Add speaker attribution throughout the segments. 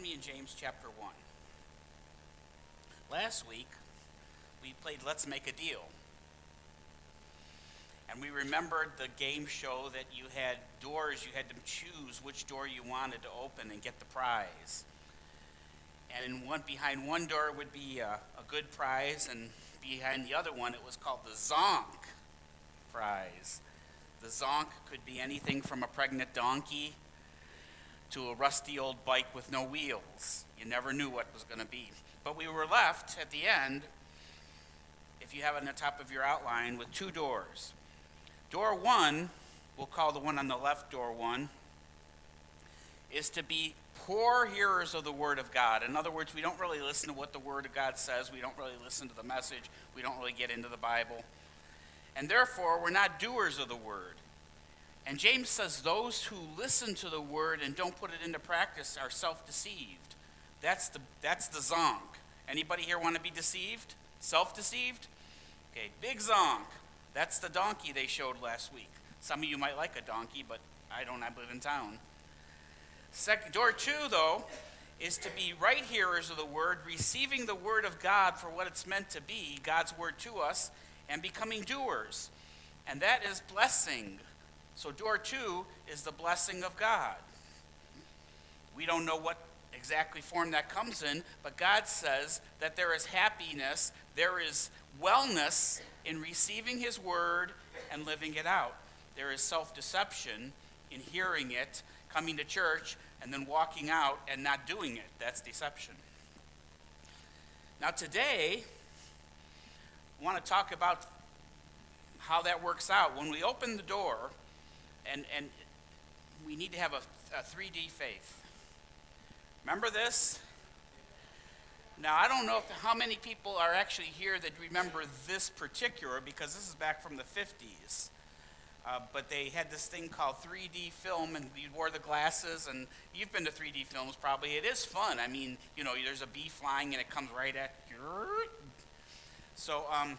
Speaker 1: Join me in James chapter 1. Last week, we played Let's Make a Deal. And we remembered the game show that you had doors, you had to choose which door you wanted to open and get the prize. And in one, behind one door would be a, a good prize, and behind the other one, it was called the Zonk prize. The Zonk could be anything from a pregnant donkey to a rusty old bike with no wheels. You never knew what was going to be. But we were left at the end, if you have it on the top of your outline, with two doors. Door one, we'll call the one on the left door one, is to be poor hearers of the Word of God. In other words, we don't really listen to what the Word of God says, we don't really listen to the message, we don't really get into the Bible. And therefore, we're not doers of the Word. And James says those who listen to the Word and don't put it into practice are self deceived. That's the, that's the zonk. Anybody here want to be deceived? Self deceived? Okay, big zonk. That's the donkey they showed last week. Some of you might like a donkey, but I don't. I live in town. Second, door two, though, is to be right hearers of the word, receiving the word of God for what it's meant to be, God's word to us, and becoming doers. And that is blessing. So, door two is the blessing of God. We don't know what exactly form that comes in, but God says that there is happiness, there is wellness in receiving His word and living it out. There is self deception in hearing it, coming to church, and then walking out and not doing it. That's deception. Now, today, I want to talk about how that works out. When we open the door, and, and we need to have a, a 3D faith. Remember this? Now, I don't know if, how many people are actually here that remember this particular because this is back from the 50s. Uh, but they had this thing called 3D film, and you wore the glasses, and you've been to 3D films probably. It is fun. I mean, you know, there's a bee flying, and it comes right at you. So, um,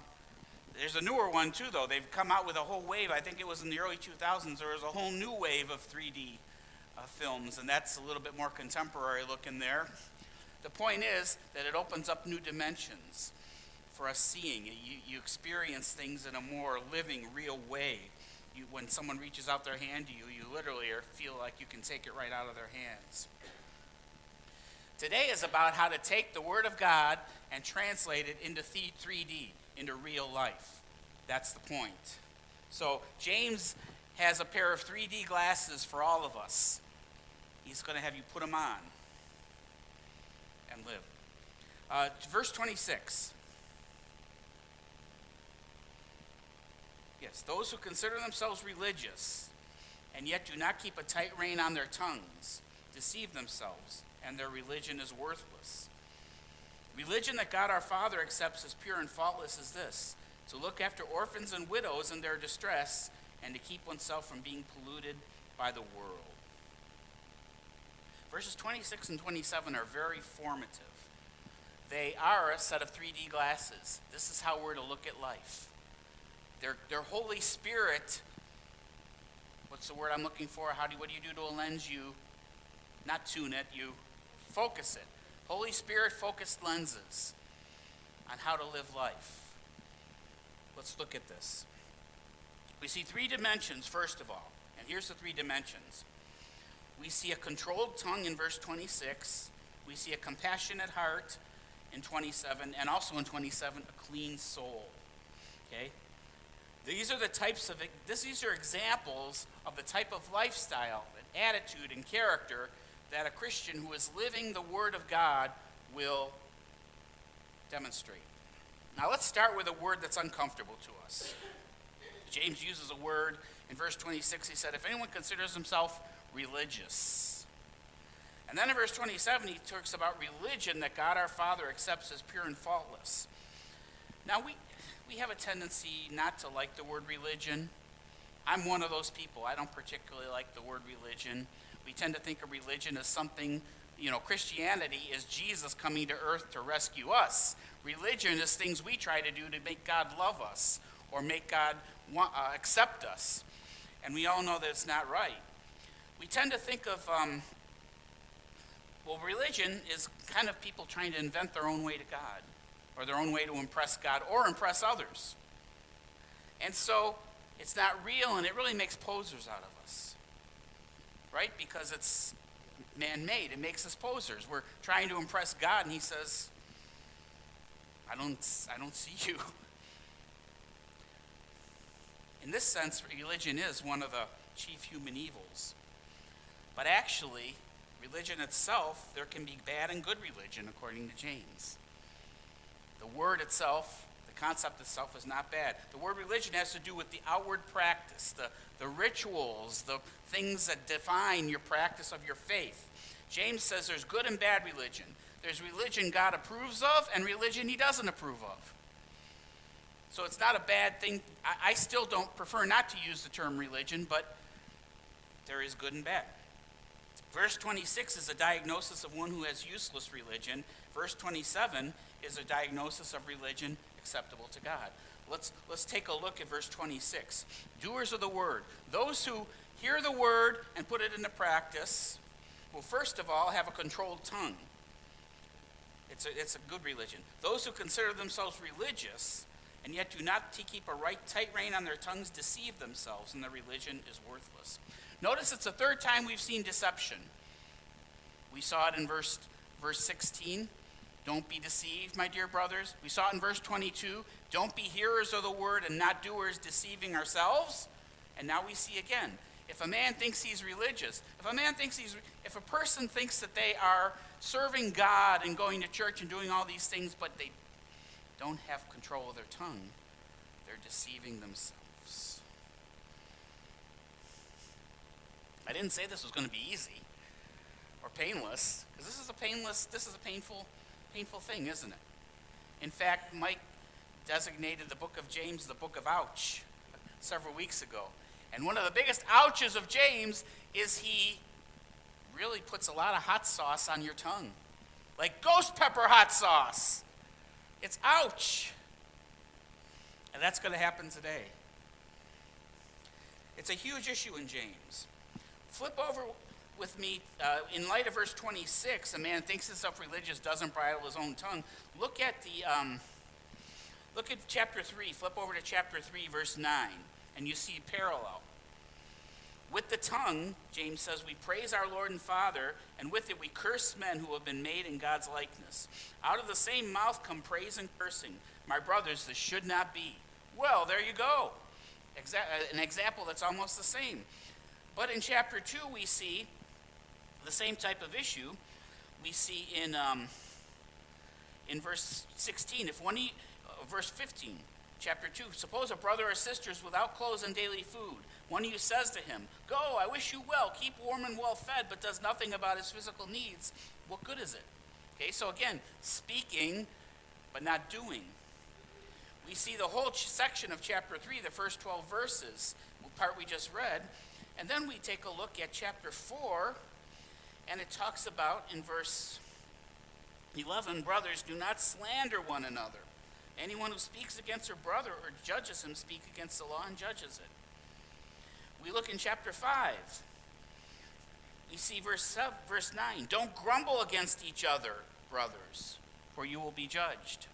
Speaker 1: there's a newer one too, though. They've come out with a whole wave. I think it was in the early 2000s. There was a whole new wave of 3D uh, films, and that's a little bit more contemporary looking there. The point is that it opens up new dimensions for us seeing. You, you experience things in a more living, real way. You, when someone reaches out their hand to you, you literally feel like you can take it right out of their hands. Today is about how to take the Word of God and translate it into 3D, into real life. That's the point. So, James has a pair of 3D glasses for all of us. He's going to have you put them on and live. Uh, verse 26. Yes, those who consider themselves religious and yet do not keep a tight rein on their tongues deceive themselves, and their religion is worthless. Religion that God our Father accepts as pure and faultless is this to look after orphans and widows in their distress and to keep oneself from being polluted by the world. Verses 26 and 27 are very formative. They are a set of 3D glasses. This is how we're to look at life. Their, their Holy Spirit, what's the word I'm looking for? How do, what do you do to a lens? You not tune it, you focus it. Holy Spirit focused lenses on how to live life. Let's look at this. We see three dimensions, first of all. And here's the three dimensions we see a controlled tongue in verse 26. We see a compassionate heart in 27, and also in 27, a clean soul. Okay? These are the types of, this, these are examples of the type of lifestyle, and attitude, and character that a Christian who is living the Word of God will demonstrate. Now let's start with a word that's uncomfortable to us. James uses a word in verse 26. He said, If anyone considers himself religious. And then in verse 27, he talks about religion that God our Father accepts as pure and faultless. Now, we, we have a tendency not to like the word religion. I'm one of those people. I don't particularly like the word religion. We tend to think of religion as something, you know, Christianity is Jesus coming to earth to rescue us. Religion is things we try to do to make God love us or make God want, uh, accept us. And we all know that it's not right we tend to think of um, Well, religion is kind of people trying to invent their own way to God, or their own way to impress God, or impress others. And so it's not real, and it really makes posers out of us. Right? Because it's man made. It makes us posers. We're trying to impress God, and He says, I don't, I don't see you. In this sense, religion is one of the chief human evils. But actually, religion itself, there can be bad and good religion, according to James. The word itself, concept itself, is not bad. The word religion has to do with the outward practice, the, the rituals, the things that define your practice of your faith. James says there's good and bad religion. There's religion God approves of and religion he doesn't approve of. So it's not a bad thing. I, I still don't prefer not to use the term religion, but there is good and bad. Verse 26 is a diagnosis of one who has useless religion. Verse 27 is a diagnosis of religion acceptable to God. Let's, let's take a look at verse 26. Doers of the word, those who hear the word and put it into practice, will first of all have a controlled tongue. It's a, it's a good religion. Those who consider themselves religious and yet do not keep a right tight rein on their tongues deceive themselves, and their religion is worthless. Notice it's the third time we've seen deception. We saw it in verse, verse 16. Don't be deceived, my dear brothers. We saw it in verse 22. Don't be hearers of the word and not doers, deceiving ourselves. And now we see again. If a man thinks he's religious, if a man thinks he's, if a person thinks that they are serving God and going to church and doing all these things, but they don't have control of their tongue, they're deceiving themselves. I didn't say this was going to be easy or painless, because this is a painless, this is a painful, painful thing, isn't it? In fact, Mike designated the book of James the book of ouch several weeks ago. And one of the biggest ouches of James is he really puts a lot of hot sauce on your tongue. Like ghost pepper hot sauce. It's ouch. And that's going to happen today. It's a huge issue in James. Flip over with me, uh, in light of verse 26, a man thinks himself religious, doesn't bridle his own tongue. Look at the, um, look at chapter 3. Flip over to chapter 3, verse 9, and you see parallel. With the tongue, James says, we praise our Lord and Father, and with it we curse men who have been made in God's likeness. Out of the same mouth come praise and cursing. My brothers, this should not be. Well, there you go. Exa- uh, an example that's almost the same. But in chapter 2, we see the same type of issue. We see in, um, in verse 16, if one, eat, uh, verse 15, chapter 2, suppose a brother or sister is without clothes and daily food. One of you says to him, Go, I wish you well, keep warm and well fed, but does nothing about his physical needs. What good is it? Okay, so again, speaking, but not doing. We see the whole ch- section of chapter 3, the first 12 verses, the part we just read, and then we take a look at chapter 4, and it talks about in verse 11 Brothers, do not slander one another. Anyone who speaks against her brother or judges him speak against the law and judges it. We look in chapter 5. We see verse, seven, verse 9. Don't grumble against each other, brothers, for you will be judged.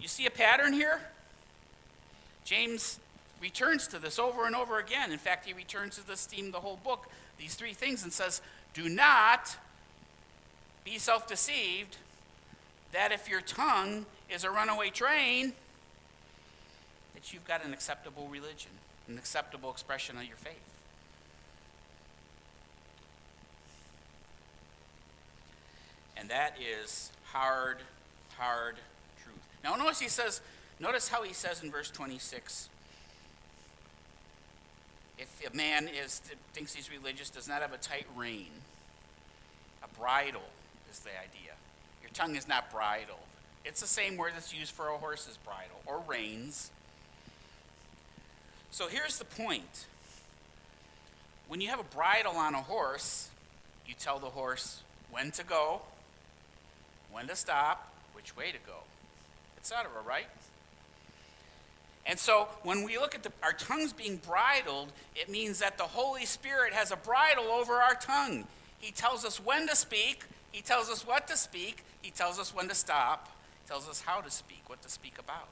Speaker 1: You see a pattern here? James returns to this over and over again. In fact, he returns to this theme the whole book, these three things, and says, Do not be self deceived that if your tongue is a runaway train, that you've got an acceptable religion an acceptable expression of your faith. And that is hard, hard truth. Now notice he says, notice how he says in verse 26. If a man is thinks he's religious, does not have a tight rein, a bridle is the idea. Your tongue is not bridled. It's the same word that's used for a horse's bridle or reins. So here's the point when you have a bridle on a horse, you tell the horse when to go, when to stop, which way to go, etc., right? And so when we look at the, our tongues being bridled, it means that the Holy Spirit has a bridle over our tongue. He tells us when to speak He tells us what to speak, He tells us when to stop, He tells us how to speak, what to speak about.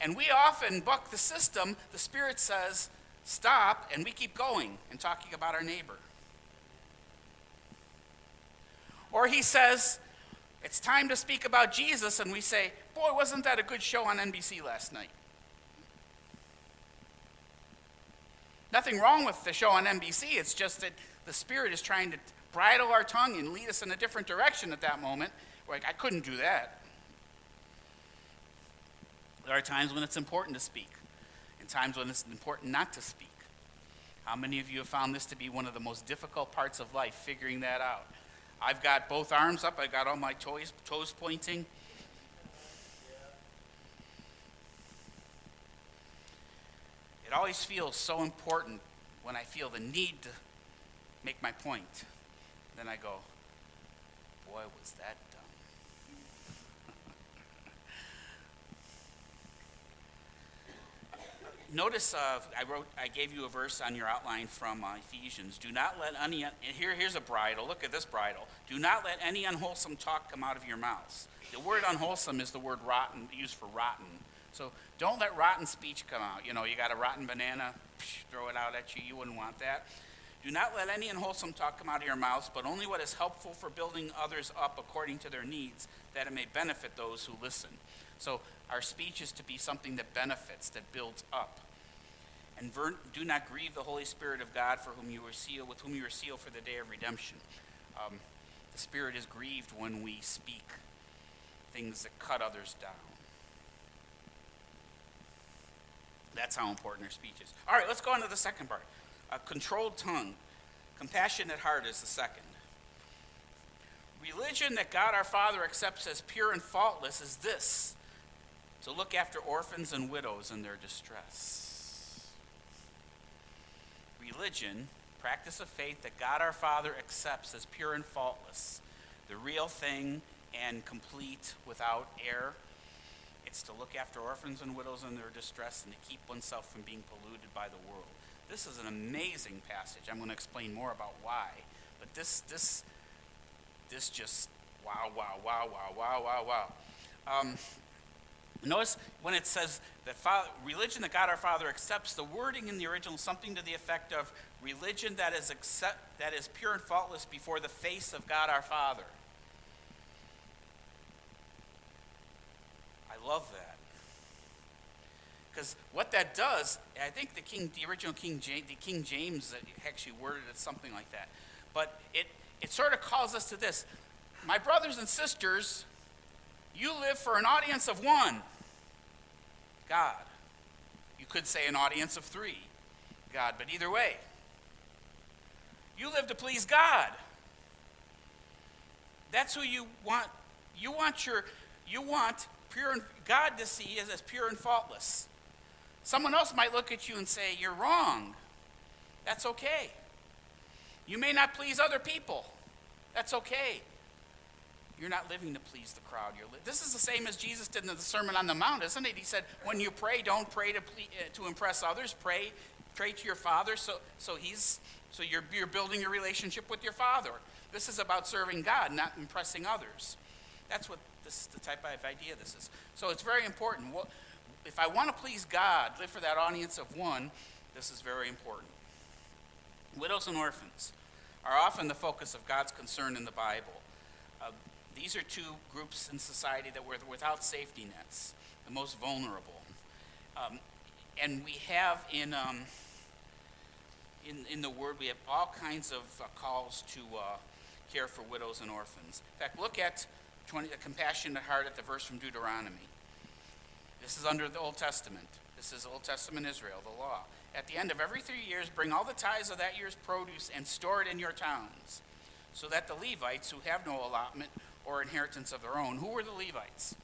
Speaker 1: And we often buck the system. The Spirit says, stop, and we keep going and talking about our neighbor. Or He says, it's time to speak about Jesus, and we say, boy, wasn't that a good show on NBC last night? Nothing wrong with the show on NBC. It's just that the Spirit is trying to bridle our tongue and lead us in a different direction at that moment. like, I couldn't do that. There are times when it's important to speak, and times when it's important not to speak. How many of you have found this to be one of the most difficult parts of life, figuring that out? I've got both arms up, I've got all my toes, toes pointing. It always feels so important when I feel the need to make my point. Then I go, boy, was that dumb. Notice uh, I wrote, I gave you a verse on your outline from uh, Ephesians. Do not let any, here, here's a bridle. Look at this bridle. Do not let any unwholesome talk come out of your mouths. The word unwholesome is the word rotten, used for rotten. So don't let rotten speech come out. You know, you got a rotten banana, psh, throw it out at you. You wouldn't want that. Do not let any unwholesome talk come out of your mouths, but only what is helpful for building others up according to their needs, that it may benefit those who listen. So our speech is to be something that benefits, that builds up. And ver- do not grieve the Holy Spirit of God, for whom you were sealed, with whom you were sealed for the day of redemption. Um, the Spirit is grieved when we speak things that cut others down. That's how important our speech is. All right, let's go on to the second part. A controlled tongue, compassionate heart is the second. Religion that God our Father accepts as pure and faultless is this to look after orphans and widows in their distress. Religion, practice of faith that God our Father accepts as pure and faultless, the real thing and complete without error it's to look after orphans and widows in their distress and to keep oneself from being polluted by the world. This is an amazing passage. I'm going to explain more about why. But this, this, this just, wow, wow, wow, wow, wow, wow, wow. Um, notice when it says that Father, religion that God our Father accepts, the wording in the original something to the effect of religion that is, accept, that is pure and faultless before the face of God our Father. Love that. Because what that does, I think the King, the original King James, the King James actually worded it something like that. But it, it sort of calls us to this. My brothers and sisters, you live for an audience of one, God. You could say an audience of three, God, but either way, you live to please God. That's who you want. You want your, you want pure and God to see is as pure and faultless. Someone else might look at you and say, You're wrong. That's okay. You may not please other people. That's okay. You're not living to please the crowd. Li- this is the same as Jesus did in the Sermon on the Mount, isn't it? He said, When you pray, don't pray to, ple- uh, to impress others. Pray, pray to your Father. So, so, he's, so you're, you're building your relationship with your Father. This is about serving God, not impressing others. That's what this is the type of idea this is. So it's very important. If I want to please God, live for that audience of one, this is very important. Widows and orphans are often the focus of God's concern in the Bible. Uh, these are two groups in society that were without safety nets, the most vulnerable. Um, and we have in, um, in, in the Word, we have all kinds of uh, calls to uh, care for widows and orphans. In fact, look at 20, a compassionate heart at the verse from Deuteronomy. This is under the Old Testament. This is Old Testament Israel, the law. At the end of every three years, bring all the tithes of that year's produce and store it in your towns, so that the Levites, who have no allotment or inheritance of their own, who were the Levites?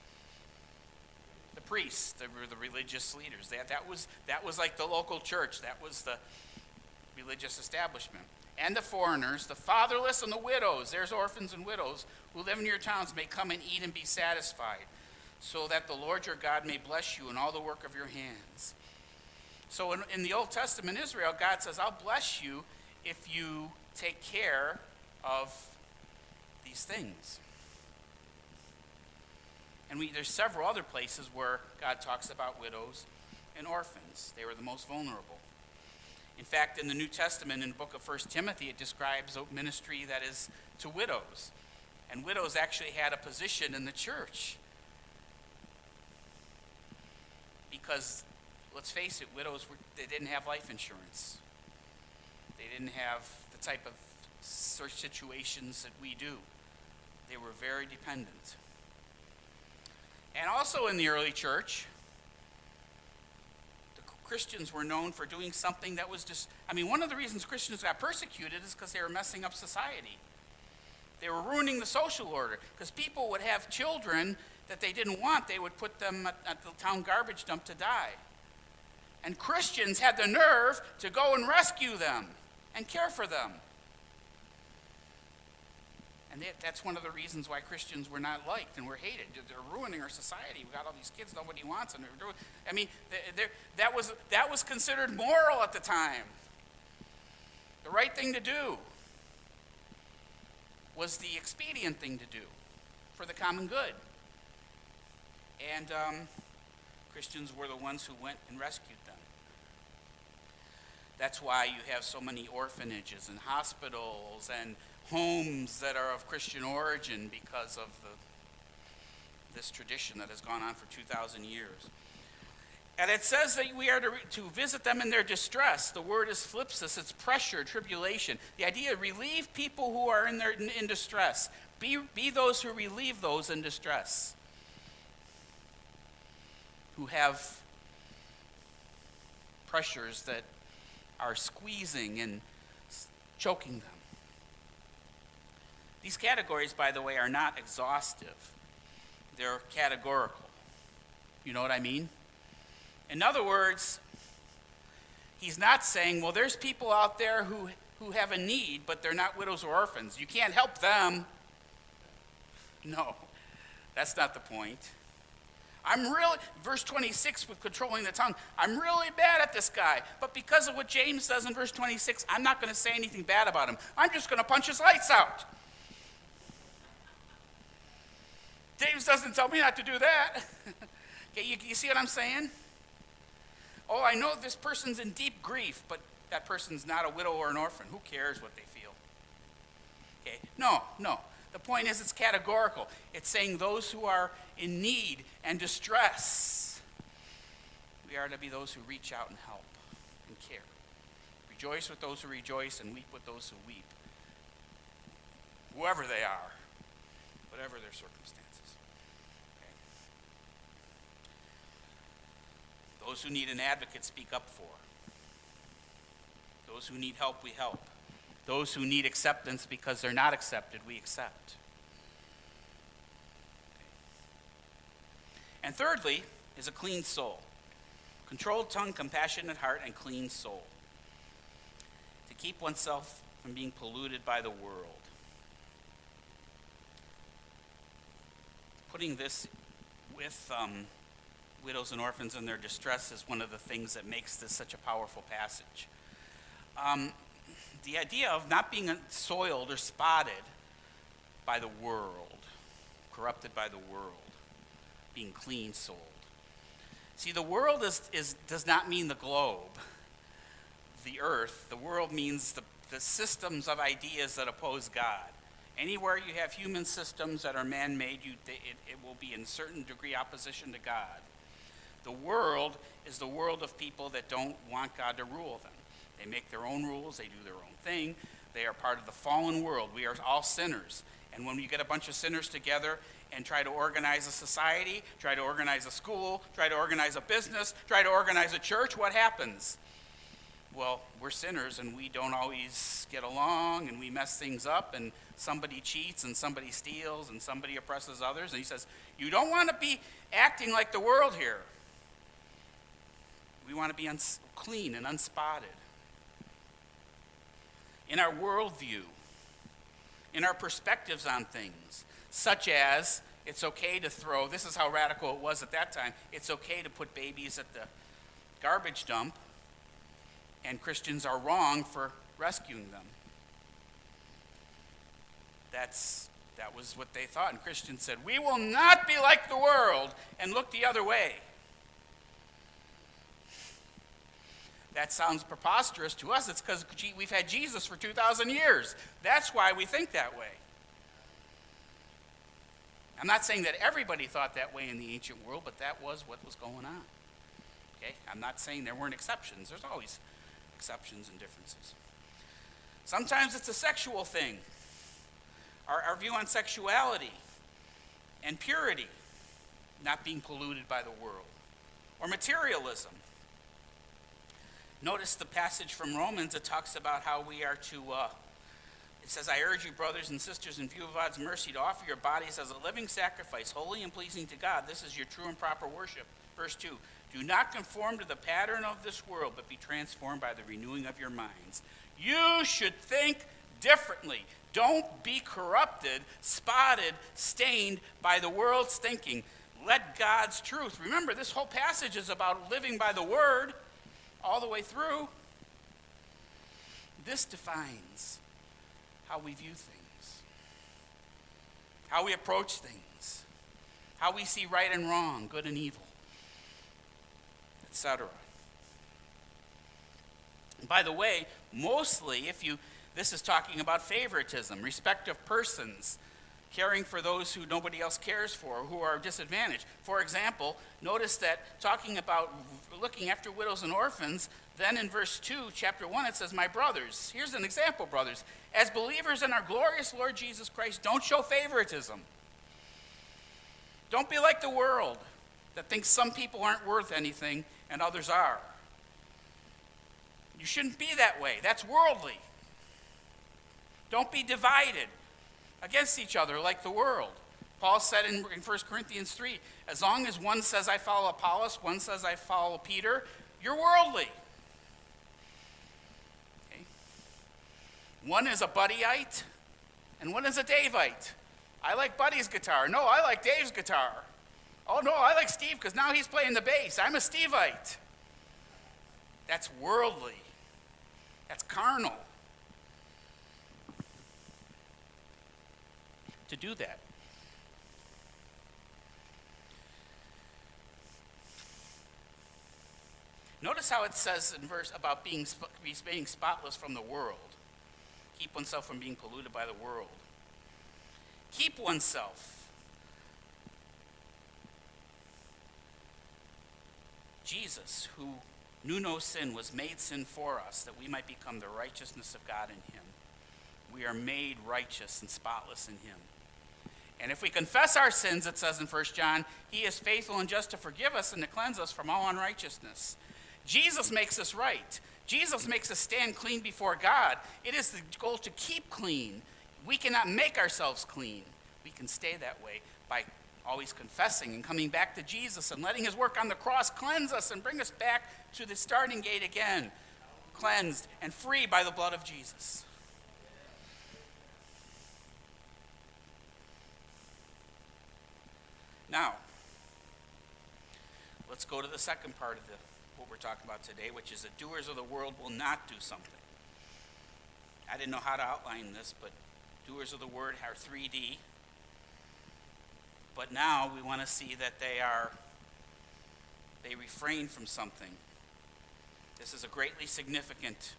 Speaker 1: The priests, they were the religious leaders. That, that, was, that was like the local church, that was the religious establishment and the foreigners, the fatherless and the widows, there's orphans and widows, who live in your towns may come and eat and be satisfied, so that the Lord your God may bless you in all the work of your hands. So in, in the Old Testament Israel, God says, I'll bless you if you take care of these things. And we, there's several other places where God talks about widows and orphans. They were the most vulnerable. In fact, in the New Testament, in the book of 1 Timothy, it describes a ministry that is to widows. And widows actually had a position in the church. Because, let's face it, widows, were, they didn't have life insurance. They didn't have the type of situations that we do. They were very dependent. And also in the early church, Christians were known for doing something that was just, I mean, one of the reasons Christians got persecuted is because they were messing up society. They were ruining the social order because people would have children that they didn't want, they would put them at, at the town garbage dump to die. And Christians had the nerve to go and rescue them and care for them. And that's one of the reasons why Christians were not liked and were hated. They're ruining our society. We've got all these kids nobody wants. And doing, I mean, that was, that was considered moral at the time. The right thing to do was the expedient thing to do for the common good. And um, Christians were the ones who went and rescued them. That's why you have so many orphanages and hospitals and homes that are of Christian origin because of the, this tradition that has gone on for 2,000 years. And it says that we are to, to visit them in their distress. The word is thlipsis, it's pressure, tribulation. The idea relieve people who are in, their, in, in distress. Be, be those who relieve those in distress, who have pressures that are squeezing and choking them. These categories, by the way, are not exhaustive, they're categorical. You know what I mean? In other words, he's not saying, well, there's people out there who, who have a need, but they're not widows or orphans. You can't help them. No, that's not the point. I'm really, verse 26 with controlling the tongue, I'm really bad at this guy. But because of what James says in verse 26, I'm not going to say anything bad about him. I'm just going to punch his lights out. James doesn't tell me not to do that. okay, you, you see what I'm saying? Oh, I know this person's in deep grief, but that person's not a widow or an orphan. Who cares what they feel? Okay, no, no. The point is, it's categorical. It's saying those who are in need and distress, we are to be those who reach out and help and care. Rejoice with those who rejoice and weep with those who weep. Whoever they are, whatever their circumstances. Those who need an advocate, speak up for. Those who need help, we help. Those who need acceptance because they're not accepted, we accept. And thirdly, is a clean soul. Controlled tongue, compassionate heart, and clean soul. To keep oneself from being polluted by the world. Putting this with um, widows and orphans in their distress is one of the things that makes this such a powerful passage. Um, the idea of not being soiled or spotted by the world, corrupted by the world, being clean souled. See, the world is, is, does not mean the globe, the earth. The world means the, the systems of ideas that oppose God. Anywhere you have human systems that are man made, it, it will be in certain degree opposition to God. The world is the world of people that don't want God to rule them. They make their own rules, they do their own thing. They are part of the fallen world. We are all sinners. And when you get a bunch of sinners together and try to organize a society, try to organize a school, try to organize a business, try to organize a church, what happens? Well, we're sinners and we don't always get along and we mess things up and somebody cheats and somebody steals and somebody oppresses others. And he says, You don't want to be acting like the world here. We want to be uns- clean and unspotted. In our worldview, in our perspectives on things, such as it's okay to throw, this is how radical it was at that time, it's okay to put babies at the garbage dump, and Christians are wrong for rescuing them. that's that was what they thought. And Christians said, We will not be like the world and look the other way. That sounds preposterous to us. It's because we've had Jesus for 2,000 years. That's why we think that way. I'm not saying that everybody thought that way in the ancient world, but that was what was going on. Okay? I'm not saying there weren't exceptions. There's always exceptions and differences. Sometimes it's a sexual thing. Our, our view on sexuality and purity, not being polluted by the world, or materialism. Notice the passage from Romans that talks about how we are to, uh, it says, I urge you, brothers and sisters, in view of God's mercy, to offer your bodies as a living sacrifice, holy and pleasing to God. This is your true and proper worship. Verse 2 Do not conform to the pattern of this world, but be transformed by the renewing of your minds. You should think differently. Don't be corrupted, spotted, stained by the world's thinking. Let God's truth. Remember, this whole passage is about living by the word all the way through. This defines how we view things, how we approach things, how we see right and wrong, good and evil, etc. By the way, mostly if you this is talking about favoritism, respect of persons, caring for those who nobody else cares for, who are disadvantaged. For example, notice that talking about looking after widows and orphans, then in verse 2, chapter 1, it says, My brothers, here's an example, brothers. As believers in our glorious Lord Jesus Christ, don't show favoritism. Don't be like the world that thinks some people aren't worth anything and others are. You shouldn't be that way. That's worldly. Don't be divided against each other like the world. Paul said in, in 1 Corinthians 3 as long as one says, I follow Apollos, one says, I follow Peter, you're worldly. Okay? One is a Buddyite, and one is a Daveite. I like Buddy's guitar. No, I like Dave's guitar. Oh, no, I like Steve because now he's playing the bass. I'm a Steveite. That's worldly, that's carnal. To do that. Notice how it says in verse about being, being spotless from the world. Keep oneself from being polluted by the world. Keep oneself. Jesus, who knew no sin, was made sin for us that we might become the righteousness of God in him. We are made righteous and spotless in him. And if we confess our sins, it says in 1 John, he is faithful and just to forgive us and to cleanse us from all unrighteousness. Jesus makes us right. Jesus makes us stand clean before God. It is the goal to keep clean. We cannot make ourselves clean. We can stay that way by always confessing and coming back to Jesus and letting his work on the cross cleanse us and bring us back to the starting gate again, cleansed and free by the blood of Jesus. Now, let's go to the second part of the, what we're talking about today, which is the doers of the world will not do something. I didn't know how to outline this, but doers of the word are 3D. But now we want to see that they are, they refrain from something. This is a greatly significant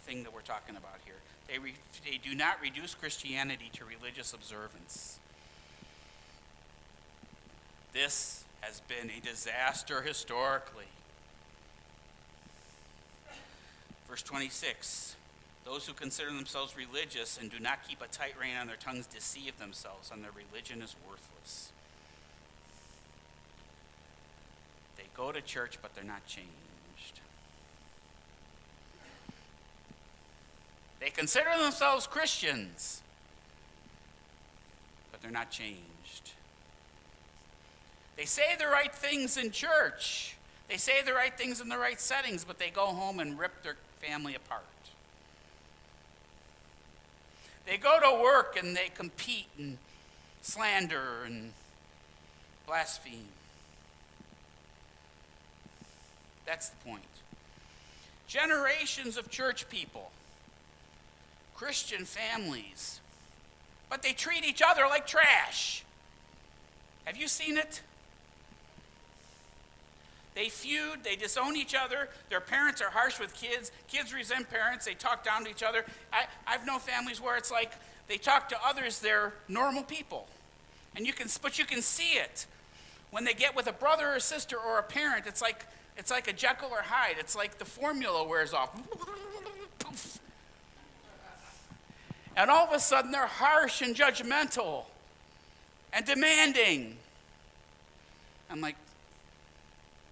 Speaker 1: thing that we're talking about here. They, re, they do not reduce Christianity to religious observance. This has been a disaster historically. Verse 26 Those who consider themselves religious and do not keep a tight rein on their tongues deceive themselves, and their religion is worthless. They go to church, but they're not changed. They consider themselves Christians, but they're not changed. They say the right things in church. They say the right things in the right settings, but they go home and rip their family apart. They go to work and they compete and slander and blaspheme. That's the point. Generations of church people, Christian families, but they treat each other like trash. Have you seen it? They feud, they disown each other. Their parents are harsh with kids. Kids resent parents. They talk down to each other. I, I've known families where it's like they talk to others, they're normal people. And you can, but you can see it. When they get with a brother or sister or a parent, it's like, it's like a Jekyll or Hyde. It's like the formula wears off. And all of a sudden, they're harsh and judgmental and demanding. I'm like,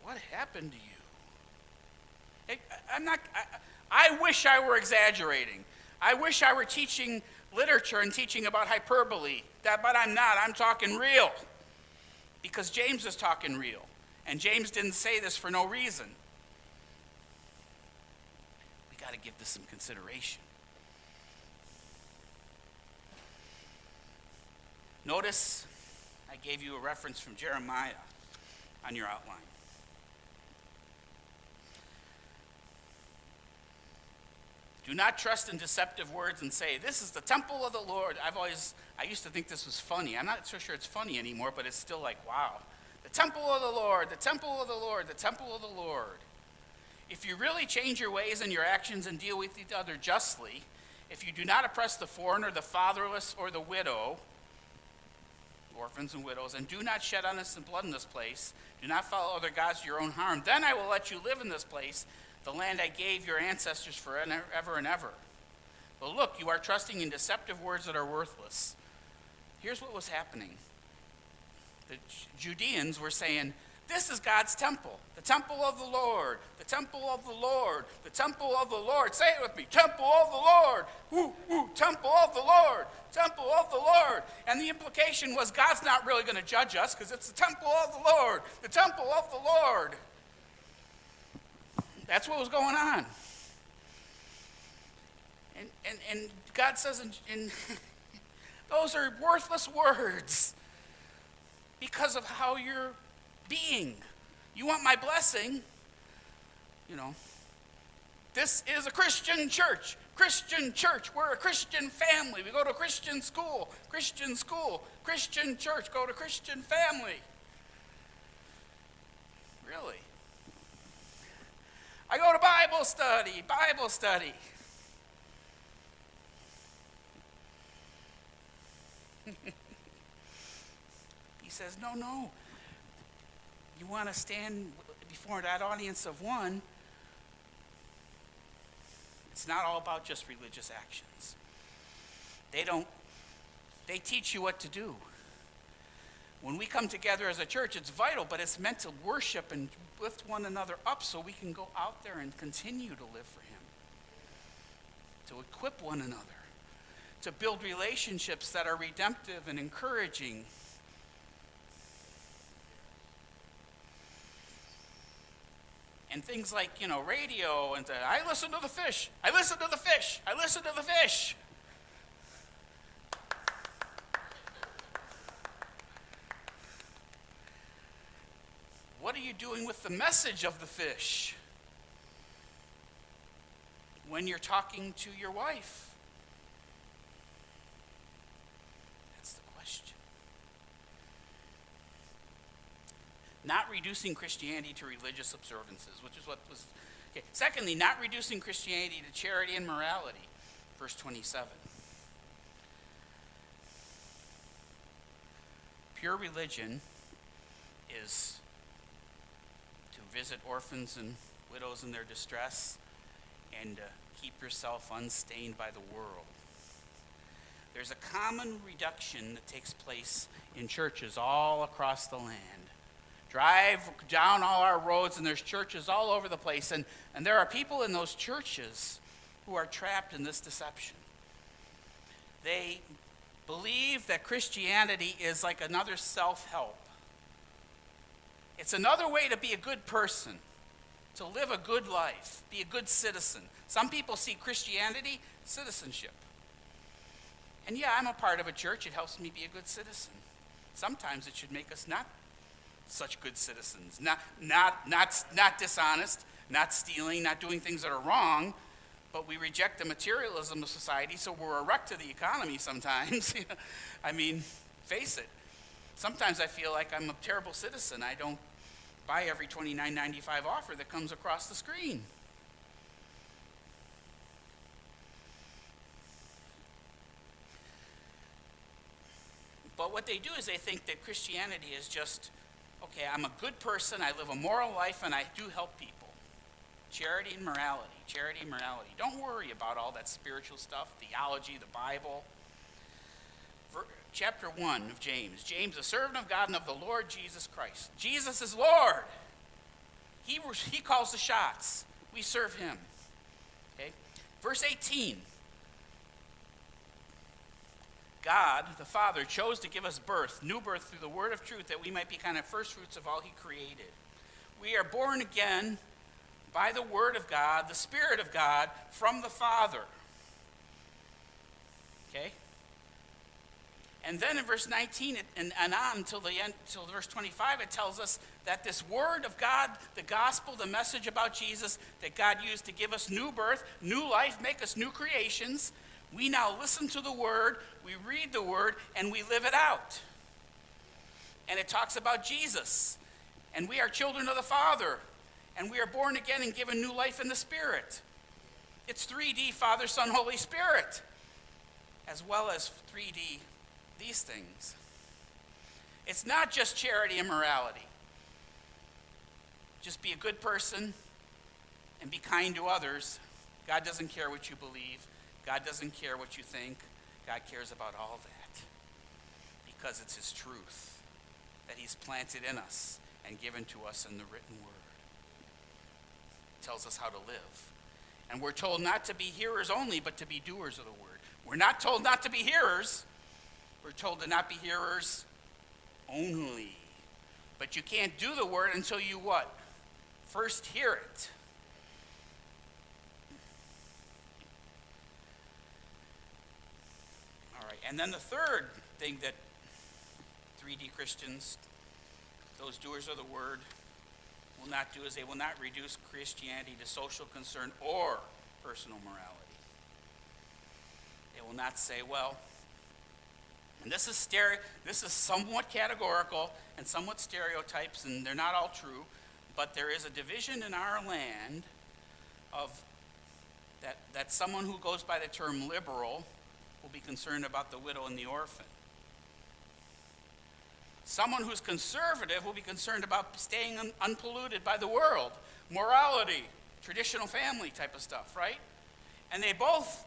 Speaker 1: what happened to you? I'm not, I, I wish I were exaggerating. I wish I were teaching literature and teaching about hyperbole, that, but I'm not. I'm talking real. Because James is talking real. And James didn't say this for no reason. We got to give this some consideration. Notice I gave you a reference from Jeremiah on your outline. Do not trust in deceptive words and say, This is the temple of the Lord. I've always, I used to think this was funny. I'm not so sure it's funny anymore, but it's still like, wow. The temple of the Lord, the temple of the Lord, the temple of the Lord. If you really change your ways and your actions and deal with each other justly, if you do not oppress the foreigner, the fatherless, or the widow, orphans and widows, and do not shed innocent blood in this place, do not follow other gods to your own harm, then I will let you live in this place the land I gave your ancestors forever and ever. But look, you are trusting in deceptive words that are worthless. Here's what was happening the Judeans were saying, This is God's temple, the temple of the Lord, the temple of the Lord, the temple of the Lord. Say it with me temple of the Lord, woo, woo, temple of the Lord, temple of the Lord. And the implication was God's not really going to judge us because it's the temple of the Lord, the temple of the Lord. That's what was going on. And, and, and God says, in, in those are worthless words because of how you're being. You want my blessing, you know. This is a Christian church. Christian church. We're a Christian family. We go to Christian school. Christian school. Christian church. Go to Christian family. Really? I go to Bible study, Bible study. he says, No, no. You want to stand before that audience of one. It's not all about just religious actions. They don't, they teach you what to do. When we come together as a church, it's vital, but it's meant to worship and lift one another up so we can go out there and continue to live for Him, to equip one another, to build relationships that are redemptive and encouraging. And things like, you know, radio and the, I listen to the fish. I listen to the fish. I listen to the fish. What are you doing with the message of the fish when you're talking to your wife? That's the question. Not reducing Christianity to religious observances, which is what was. Okay. Secondly, not reducing Christianity to charity and morality. Verse 27. Pure religion is visit orphans and widows in their distress, and uh, keep yourself unstained by the world. There's a common reduction that takes place in churches all across the land. Drive down all our roads, and there's churches all over the place, and, and there are people in those churches who are trapped in this deception. They believe that Christianity is like another self help it's another way to be a good person, to live a good life, be a good citizen. Some people see Christianity citizenship. And yeah, I'm a part of a church. It helps me be a good citizen. Sometimes it should make us not such good citizens, not, not, not, not dishonest, not stealing, not doing things that are wrong, but we reject the materialism of society, so we're a wreck to the economy sometimes. I mean, face it. Sometimes I feel like I'm a terrible citizen. I don't buy every $29.95 offer that comes across the screen. But what they do is they think that Christianity is just, okay, I'm a good person, I live a moral life, and I do help people. Charity and morality, charity and morality. Don't worry about all that spiritual stuff, theology, the Bible. Chapter 1 of James. James, a servant of God and of the Lord Jesus Christ. Jesus is Lord. He, he calls the shots. We serve him. Okay? Verse 18. God, the Father, chose to give us birth, new birth through the word of truth, that we might be kind of first fruits of all he created. We are born again by the Word of God, the Spirit of God, from the Father. Okay? And then in verse 19 and, and on till the end, till verse 25, it tells us that this Word of God, the gospel, the message about Jesus that God used to give us new birth, new life, make us new creations, we now listen to the Word, we read the Word, and we live it out. And it talks about Jesus. And we are children of the Father and we are born again and given new life in the Spirit. It's 3D Father, Son, Holy Spirit, as well as 3D these things. It's not just charity and morality. Just be a good person and be kind to others. God doesn't care what you believe, God doesn't care what you think. God cares about all that because it's His truth that He's planted in us and given to us in the written word tells us how to live. And we're told not to be hearers only, but to be doers of the word. We're not told not to be hearers, we're told to not be hearers only. But you can't do the word until you what? First hear it. All right, and then the third thing that 3D Christians, those doers of the word, will not do is they will not reduce Christianity to social concern or personal morality. They will not say, well, and this is stere- this is somewhat categorical and somewhat stereotypes, and they're not all true, but there is a division in our land of that, that someone who goes by the term liberal will be concerned about the widow and the orphan. Someone who's conservative will be concerned about staying un- unpolluted by the world, morality, traditional family type of stuff, right? And they both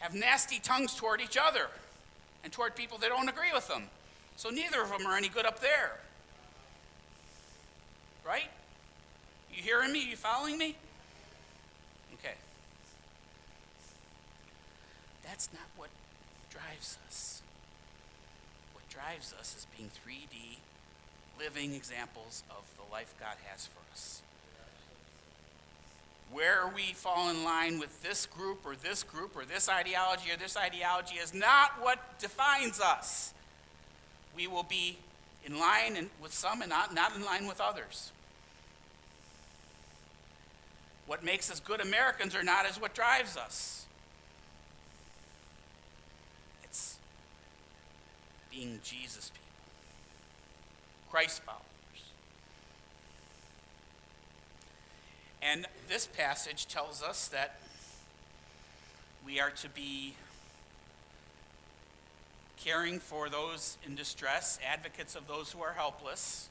Speaker 1: have nasty tongues toward each other and toward people that don't agree with them. So neither of them are any good up there. Right? You hearing me? You following me? Okay. That's not what drives us What drives us is being 3D living examples of the life God has for us. Where we fall in line with this group or this group or this ideology or this ideology is not what defines us. We will be in line with some and not, not in line with others. What makes us good Americans or not is what drives us. It's being Jesus people, Christ followers. And this passage tells us that we are to be caring for those in distress, advocates of those who are helpless,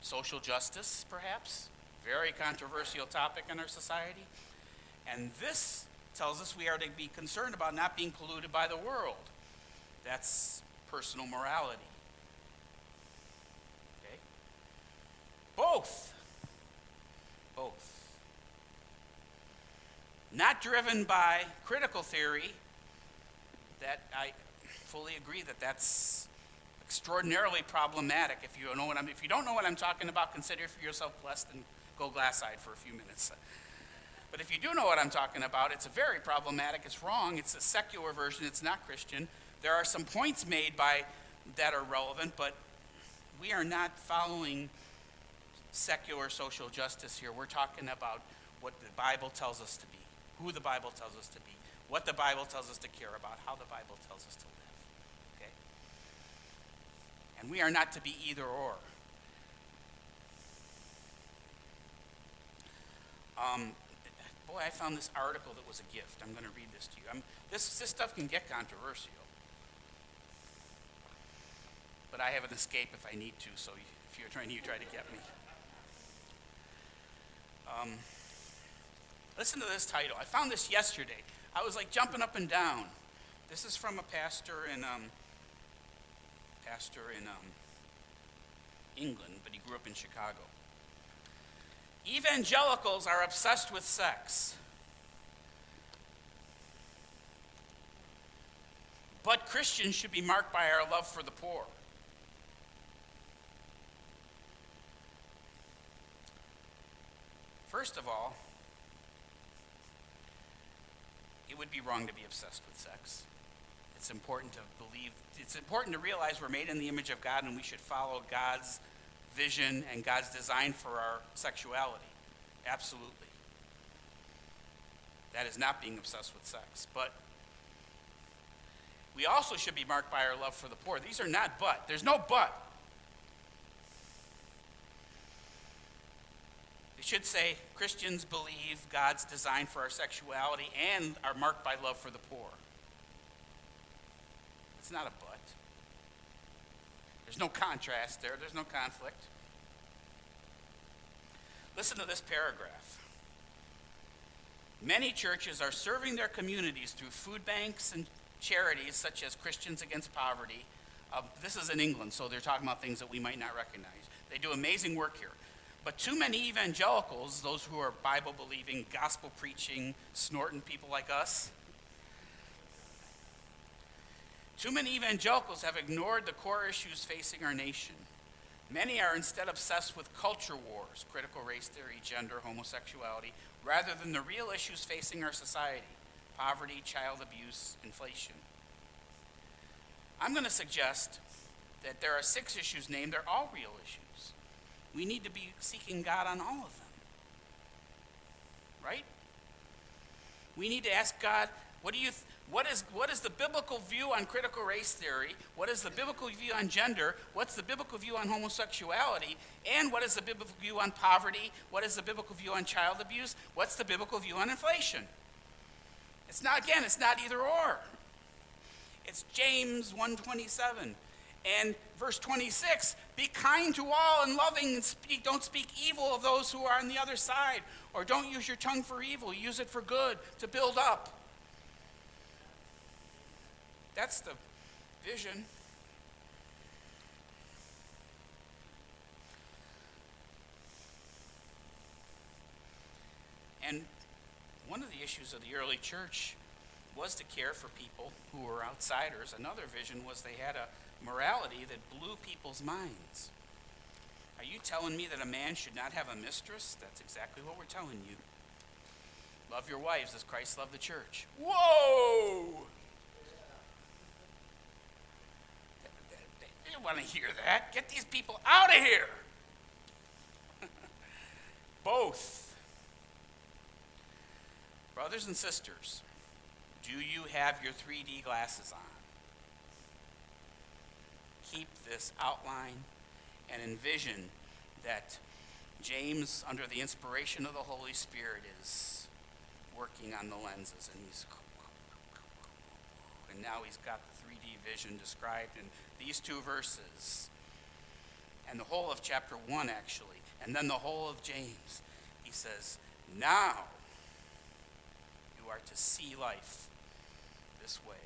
Speaker 1: social justice, perhaps, very controversial topic in our society. And this tells us we are to be concerned about not being polluted by the world. That's personal morality. Okay? Both. Both. Not driven by critical theory, that I fully agree that that's extraordinarily problematic. If you know what I'm, if you don't know what I'm talking about, consider for yourself blessed and go glass-eyed for a few minutes. But if you do know what I'm talking about, it's very problematic. It's wrong. It's a secular version. It's not Christian. There are some points made by that are relevant, but we are not following secular social justice here. We're talking about what the Bible tells us to be, who the Bible tells us to be, what the Bible tells us to care about, how the Bible tells us to live. Okay? And we are not to be either or. Um, boy, I found this article that was a gift. I'm going to read this to you. I'm, this, this stuff can get controversial. But I have an escape if I need to, so if you're trying, you try to get me. Um, listen to this title. I found this yesterday. I was like jumping up and down. This is from a pastor in um, pastor in um, England, but he grew up in Chicago. Evangelicals are obsessed with sex. But Christians should be marked by our love for the poor. First of all, it would be wrong to be obsessed with sex. It's important to believe, it's important to realize we're made in the image of God and we should follow God's vision and God's design for our sexuality. Absolutely. That is not being obsessed with sex. But we also should be marked by our love for the poor. These are not but. There's no but. It should say Christians believe God's design for our sexuality and are marked by love for the poor. It's not a but. There's no contrast there, there's no conflict. Listen to this paragraph. Many churches are serving their communities through food banks and charities such as Christians Against Poverty. Uh, this is in England, so they're talking about things that we might not recognize. They do amazing work here. But too many evangelicals, those who are Bible believing, gospel preaching, snorting people like us, too many evangelicals have ignored the core issues facing our nation. Many are instead obsessed with culture wars, critical race theory, gender, homosexuality, rather than the real issues facing our society poverty, child abuse, inflation. I'm going to suggest that there are six issues named, they're all real issues we need to be seeking God on all of them. Right? We need to ask God, what do you th- what is what is the biblical view on critical race theory? What is the biblical view on gender? What's the biblical view on homosexuality? And what is the biblical view on poverty? What is the biblical view on child abuse? What's the biblical view on inflation? It's not again, it's not either or. It's James 127. And verse 26 be kind to all and loving and speak, don't speak evil of those who are on the other side. Or don't use your tongue for evil, use it for good, to build up. That's the vision. And one of the issues of the early church was to care for people who were outsiders. Another vision was they had a morality that blew people's minds. Are you telling me that a man should not have a mistress? That's exactly what we're telling you. Love your wives as Christ loved the church. Whoa! They didn't want to hear that. Get these people out of here. Both. Brothers and sisters, do you have your 3D glasses on? Keep this outline and envision that James, under the inspiration of the Holy Spirit, is working on the lenses and he's and now he's got the 3D vision described in these two verses and the whole of chapter 1 actually and then the whole of James. He says now you are to see life this way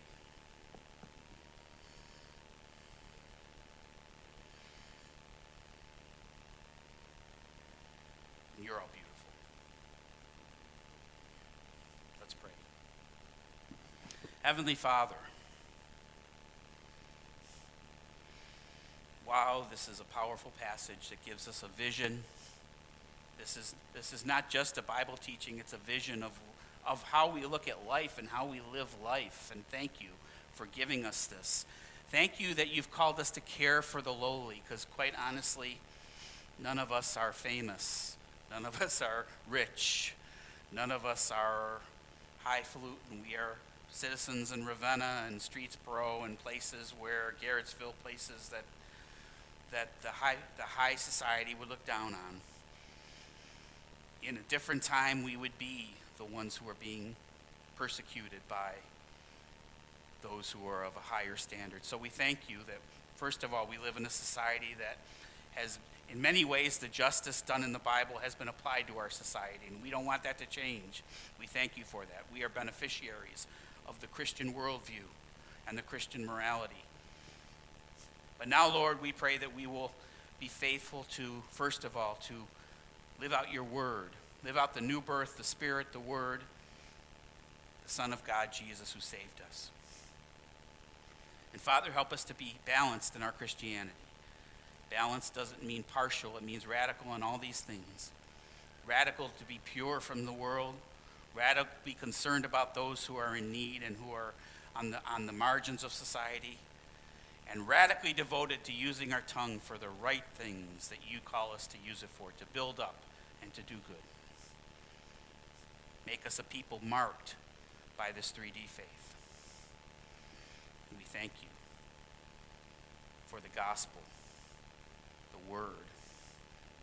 Speaker 1: you're all beautiful. Let's pray. Heavenly Father, wow, this is a powerful passage that gives us a vision. This is, this is not just a Bible teaching, it's a vision of, of how we look at life and how we live life. And thank you for giving us this. Thank you that you've called us to care for the lowly, because quite honestly, none of us are famous. None of us are rich. None of us are highfalutin. We are citizens in Ravenna and Streetsboro and places where Garrettsville, places that that the high the high society would look down on. In a different time, we would be the ones who are being persecuted by those who are of a higher standard. So we thank you that, first of all, we live in a society that has, in many ways, the justice done in the Bible has been applied to our society, and we don't want that to change. We thank you for that. We are beneficiaries of the Christian worldview and the Christian morality. But now, Lord, we pray that we will be faithful to, first of all, to live out your word, live out the new birth, the Spirit, the Word, the Son of God, Jesus, who saved us. And Father, help us to be balanced in our Christianity. Balance doesn't mean partial, it means radical in all these things. Radical to be pure from the world, radical be concerned about those who are in need and who are on the, on the margins of society, and radically devoted to using our tongue for the right things that you call us to use it for, to build up and to do good. Make us a people marked by this 3D faith. And we thank you for the gospel, word,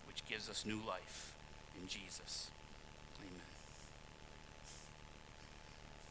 Speaker 1: which gives us new life in Jesus.